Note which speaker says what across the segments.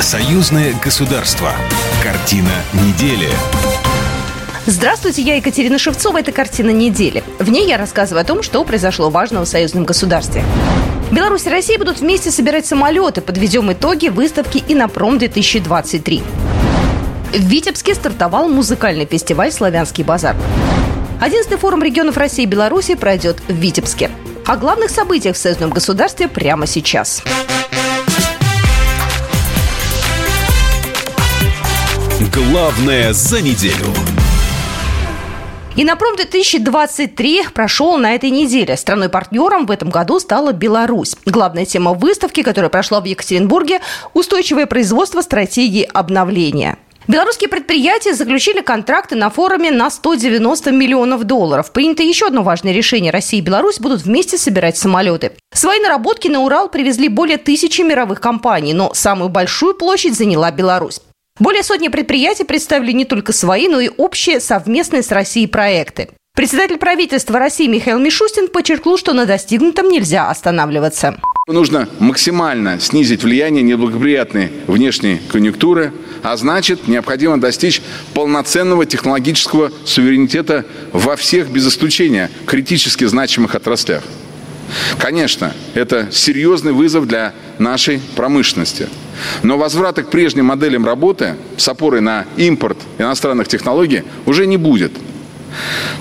Speaker 1: Союзное государство. Картина недели.
Speaker 2: Здравствуйте, я Екатерина Шевцова. Это «Картина недели». В ней я рассказываю о том, что произошло важного в союзном государстве. Беларусь и Россия будут вместе собирать самолеты. Подведем итоги выставки «Инопром-2023». В Витебске стартовал музыкальный фестиваль «Славянский базар». 11 форум регионов России и Беларуси пройдет в Витебске. О главных событиях в союзном государстве прямо сейчас.
Speaker 1: Главное за неделю.
Speaker 2: Инопром 2023 прошел на этой неделе. Страной-партнером в этом году стала Беларусь. Главная тема выставки, которая прошла в Екатеринбурге – устойчивое производство стратегии обновления. Белорусские предприятия заключили контракты на форуме на 190 миллионов долларов. Принято еще одно важное решение. Россия и Беларусь будут вместе собирать самолеты. Свои наработки на Урал привезли более тысячи мировых компаний, но самую большую площадь заняла Беларусь. Более сотни предприятий представили не только свои, но и общие совместные с Россией проекты. Председатель правительства России Михаил Мишустин подчеркнул, что на достигнутом нельзя останавливаться.
Speaker 3: Нужно максимально снизить влияние неблагоприятной внешней конъюнктуры, а значит, необходимо достичь полноценного технологического суверенитета во всех, без исключения, критически значимых отраслях. Конечно, это серьезный вызов для нашей промышленности. Но возврата к прежним моделям работы с опорой на импорт иностранных технологий уже не будет.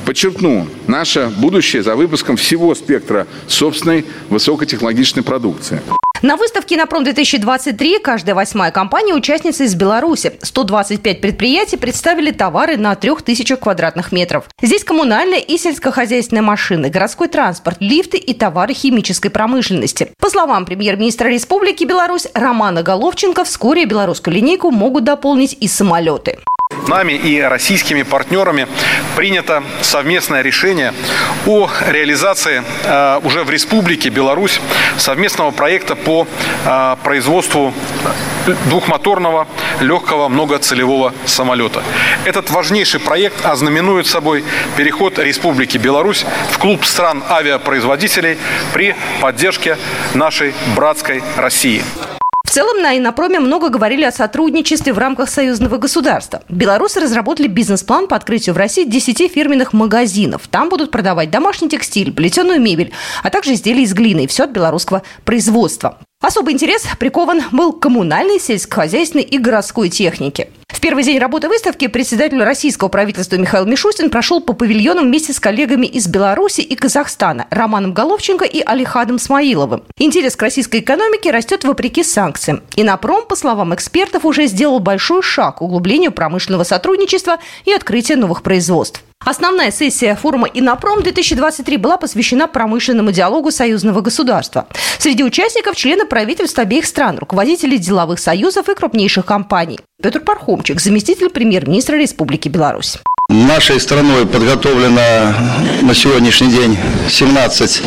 Speaker 3: Подчеркну, наше будущее за выпуском всего спектра собственной высокотехнологичной продукции.
Speaker 2: На выставке «Инопром-2023» каждая восьмая компания – участница из Беларуси. 125 предприятий представили товары на 3000 квадратных метров. Здесь коммунальная и сельскохозяйственная машины, городской транспорт, лифты и товары химической промышленности. По словам премьер-министра Республики Беларусь Романа Головченко, вскоре белорусскую линейку могут дополнить и самолеты.
Speaker 4: Нами и российскими партнерами принято совместное решение о реализации э, уже в Республике Беларусь совместного проекта по э, производству двухмоторного легкого многоцелевого самолета. Этот важнейший проект ознаменует собой переход Республики Беларусь в клуб стран авиапроизводителей при поддержке нашей братской России.
Speaker 2: В целом на Инопроме много говорили о сотрудничестве в рамках союзного государства. Белорусы разработали бизнес-план по открытию в России 10 фирменных магазинов. Там будут продавать домашний текстиль, плетеную мебель, а также изделия из глины и все от белорусского производства. Особый интерес прикован был к коммунальной, сельскохозяйственной и городской технике. В первый день работы выставки председатель российского правительства Михаил Мишустин прошел по павильонам вместе с коллегами из Беларуси и Казахстана Романом Головченко и Алихадом Смаиловым. Интерес к российской экономике растет вопреки санкциям. И Напром, по словам экспертов, уже сделал большой шаг к углублению промышленного сотрудничества и открытия новых производств. Основная сессия форума «Инопром-2023» была посвящена промышленному диалогу союзного государства. Среди участников члены правительств обеих стран, руководители деловых союзов и крупнейших компаний. Петр Пархомчик, заместитель премьер-министра Республики Беларусь.
Speaker 5: Нашей страной подготовлено на сегодняшний день 17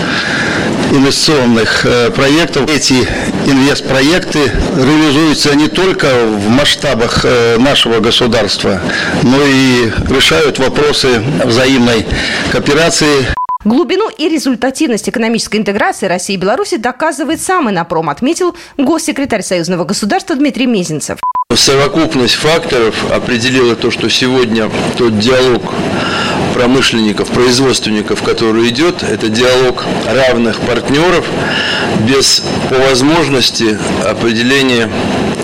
Speaker 5: инвестиционных э, проектов. Эти инвестпроекты реализуются не только в масштабах э, нашего государства, но и решают вопросы взаимной кооперации.
Speaker 2: Глубину и результативность экономической интеграции России и Беларуси доказывает сам Инопром, отметил госсекретарь Союзного государства Дмитрий Мезенцев.
Speaker 6: Совокупность факторов определила то, что сегодня тот диалог промышленников, производственников, который идет, это диалог равных партнеров без по возможности определения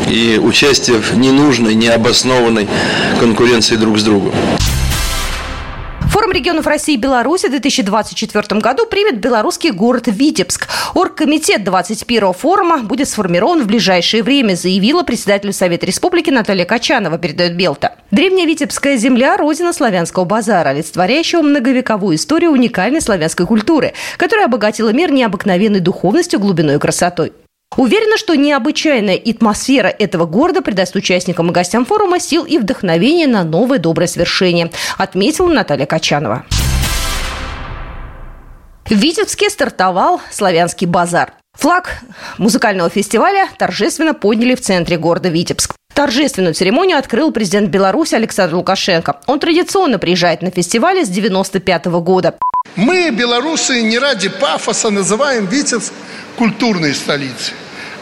Speaker 6: и участия в ненужной, необоснованной конкуренции друг с другом.
Speaker 2: Форум регионов России и Беларуси в 2024 году примет белорусский город Витебск. Оргкомитет 21 форума будет сформирован в ближайшее время, заявила председатель Совета Республики Наталья Качанова, передает Белта. Древняя Витебская земля – родина славянского базара, олицетворяющего многовековую историю уникальной славянской культуры, которая обогатила мир необыкновенной духовностью, глубиной и красотой. Уверена, что необычайная атмосфера этого города придаст участникам и гостям форума сил и вдохновения на новое доброе свершение, отметила Наталья Качанова. В Витебске стартовал славянский базар. Флаг музыкального фестиваля торжественно подняли в центре города Витебск. Торжественную церемонию открыл президент Беларуси Александр Лукашенко. Он традиционно приезжает на фестивале с 95 года.
Speaker 7: Мы, белорусы, не ради пафоса называем Витебск культурной столицей.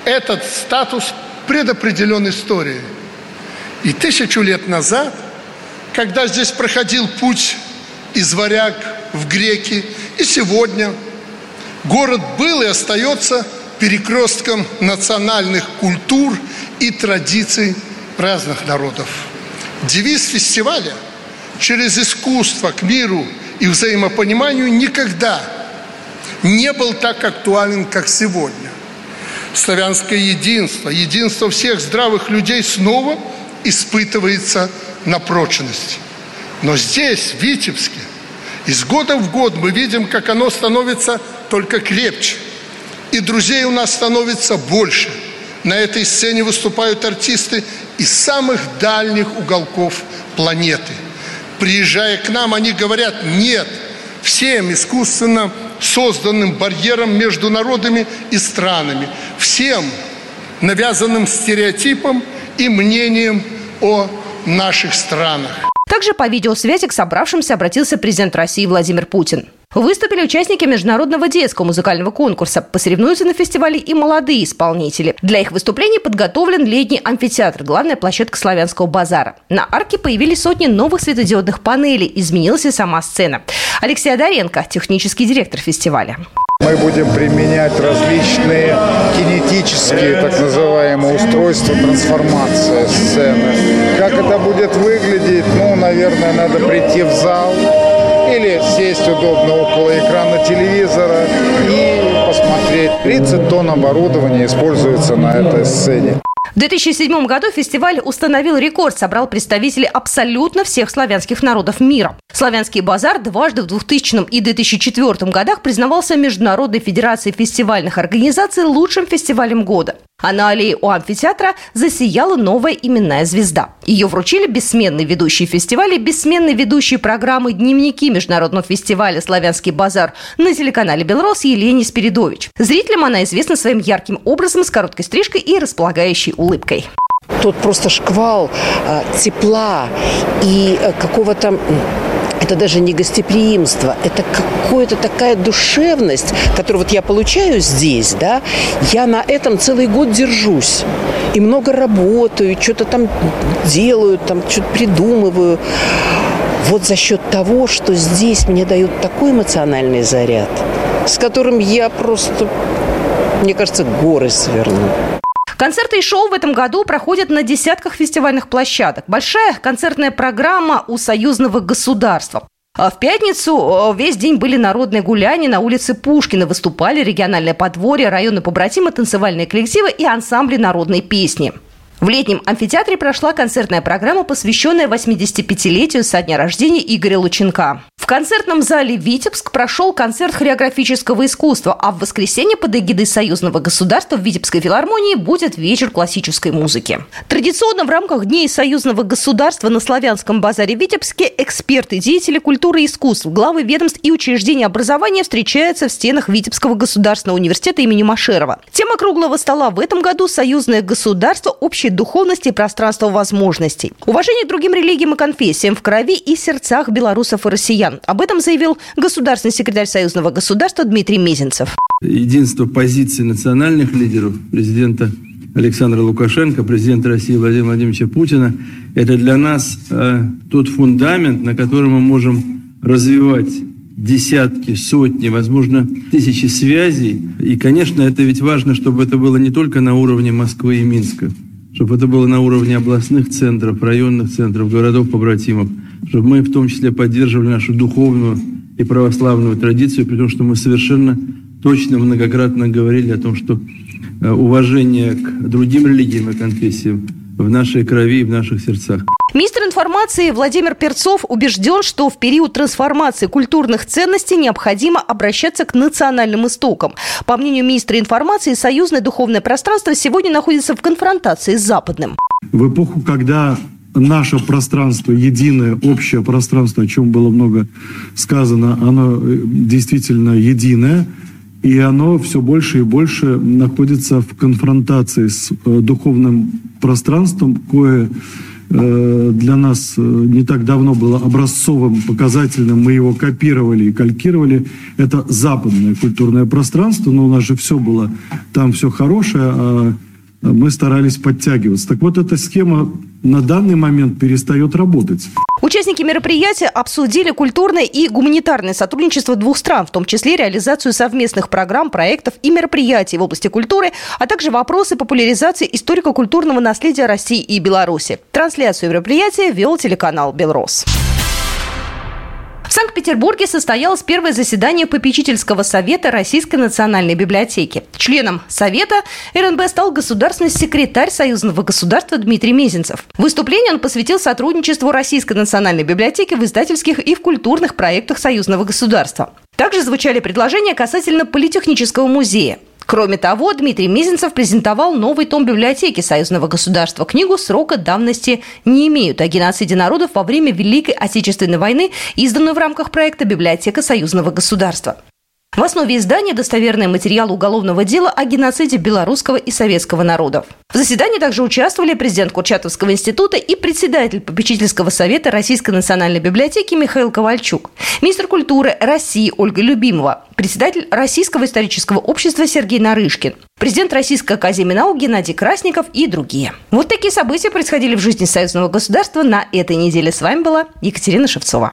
Speaker 7: Этот статус предопределен историей. И тысячу лет назад, когда здесь проходил путь из варяг в греки, и сегодня город был и остается перекрестком национальных культур и традиций разных народов. Девиз фестиваля «Через искусство к миру и взаимопониманию» никогда не был так актуален, как сегодня. Славянское единство, единство всех здравых людей снова испытывается на прочность. Но здесь, в Витебске, из года в год мы видим, как оно становится только крепче. И друзей у нас становится больше. На этой сцене выступают артисты из самых дальних уголков планеты. Приезжая к нам, они говорят, нет, всем искусственно созданным барьером между народами и странами, всем навязанным стереотипом и мнением о наших странах.
Speaker 2: Также по видеосвязи к собравшимся обратился президент России Владимир Путин. Выступили участники международного детского музыкального конкурса. Посоревнуются на фестивале и молодые исполнители. Для их выступлений подготовлен летний амфитеатр, главная площадка славянского базара. На арке появились сотни новых светодиодных панелей. Изменилась и сама сцена. Алексей Одаренко, технический директор фестиваля.
Speaker 8: Мы будем применять различные кинетические, так называемые, устройства трансформации сцены. Как это будет выглядеть, наверное, надо прийти в зал или сесть удобно около экрана телевизора и посмотреть. 30 тонн оборудования используется на этой сцене.
Speaker 2: В 2007 году фестиваль установил рекорд, собрал представителей абсолютно всех славянских народов мира. Славянский базар дважды в 2000 и 2004 годах признавался Международной федерацией фестивальных организаций лучшим фестивалем года. А на аллее у амфитеатра засияла новая именная звезда. Ее вручили бессменный ведущий фестиваля, бессменный ведущий программы «Дневники» Международного фестиваля «Славянский базар» на телеканале «Белрос» Елене Спиридович. Зрителям она известна своим ярким образом с короткой стрижкой и располагающей улыбкой.
Speaker 9: Тут просто шквал э, тепла и э, какого-то это даже не гостеприимство, это какая-то такая душевность, которую вот я получаю здесь, да, я на этом целый год держусь. И много работаю, что-то там делаю, там что-то придумываю. Вот за счет того, что здесь мне дают такой эмоциональный заряд, с которым я просто, мне кажется, горы сверну.
Speaker 2: Концерты и шоу в этом году проходят на десятках фестивальных площадок. Большая концертная программа у союзного государства. А в пятницу э, весь день были народные гуляния на улице Пушкина. Выступали региональное подворье, районы побратимы, танцевальные коллективы и ансамбли народной песни. В летнем амфитеатре прошла концертная программа, посвященная 85-летию со дня рождения Игоря Лученка. В концертном зале «Витебск» прошел концерт хореографического искусства, а в воскресенье под эгидой Союзного государства в Витебской филармонии будет вечер классической музыки. Традиционно в рамках Дней Союзного государства на Славянском базаре в Витебске эксперты, деятели культуры и искусств, главы ведомств и учреждений образования встречаются в стенах Витебского государственного университета имени Машерова. Тема круглого стола в этом году «Союзное государство. Общей духовности и пространство возможностей». Уважение другим религиям и конфессиям в крови и сердцах белорусов и россиян. Об этом заявил государственный секретарь Союзного государства Дмитрий Мезенцев.
Speaker 10: Единство позиций национальных лидеров, президента Александра Лукашенко, президента России Владимира Владимировича Путина, это для нас э, тот фундамент, на котором мы можем развивать десятки, сотни, возможно, тысячи связей. И, конечно, это ведь важно, чтобы это было не только на уровне Москвы и Минска, чтобы это было на уровне областных центров, районных центров, городов-побратимов, чтобы мы в том числе поддерживали нашу духовную и православную традицию, при том, что мы совершенно точно многократно говорили о том, что э, уважение к другим религиям и конфессиям в нашей крови и в наших сердцах.
Speaker 2: Министр информации Владимир Перцов убежден, что в период трансформации культурных ценностей необходимо обращаться к национальным истокам. По мнению министра информации, союзное духовное пространство сегодня находится в конфронтации с западным.
Speaker 11: В эпоху, когда наше пространство, единое, общее пространство, о чем было много сказано, оно э, действительно единое, и оно все больше и больше находится в конфронтации с э, духовным пространством, кое э, для нас не так давно было образцовым, показательным, мы его копировали и калькировали. Это западное культурное пространство, но у нас же все было, там все хорошее, а мы старались подтягиваться. Так вот, эта схема на данный момент перестает работать.
Speaker 2: Участники мероприятия обсудили культурное и гуманитарное сотрудничество двух стран, в том числе реализацию совместных программ, проектов и мероприятий в области культуры, а также вопросы популяризации историко-культурного наследия России и Беларуси. Трансляцию мероприятия вел телеканал «Белрос». Санкт-Петербурге состоялось первое заседание попечительского совета Российской национальной библиотеки. Членом совета РНБ стал государственный секретарь Союзного государства Дмитрий Мезенцев. Выступление он посвятил сотрудничеству Российской национальной библиотеки в издательских и в культурных проектах Союзного государства. Также звучали предложения касательно Политехнического музея. Кроме того, Дмитрий Мизинцев презентовал новый том библиотеки Союзного государства. Книгу срока давности не имеют о геноциде народов во время Великой Отечественной войны, изданную в рамках проекта «Библиотека Союзного государства». В основе издания достоверный материал уголовного дела о геноциде белорусского и советского народов. В заседании также участвовали президент Курчатовского института и председатель попечительского совета Российской национальной библиотеки Михаил Ковальчук, министр культуры России Ольга Любимова, председатель Российского исторического общества Сергей Нарышкин, президент Российской академии наук Геннадий Красников и другие. Вот такие события происходили в жизни союзного государства на этой неделе. С вами была Екатерина Шевцова.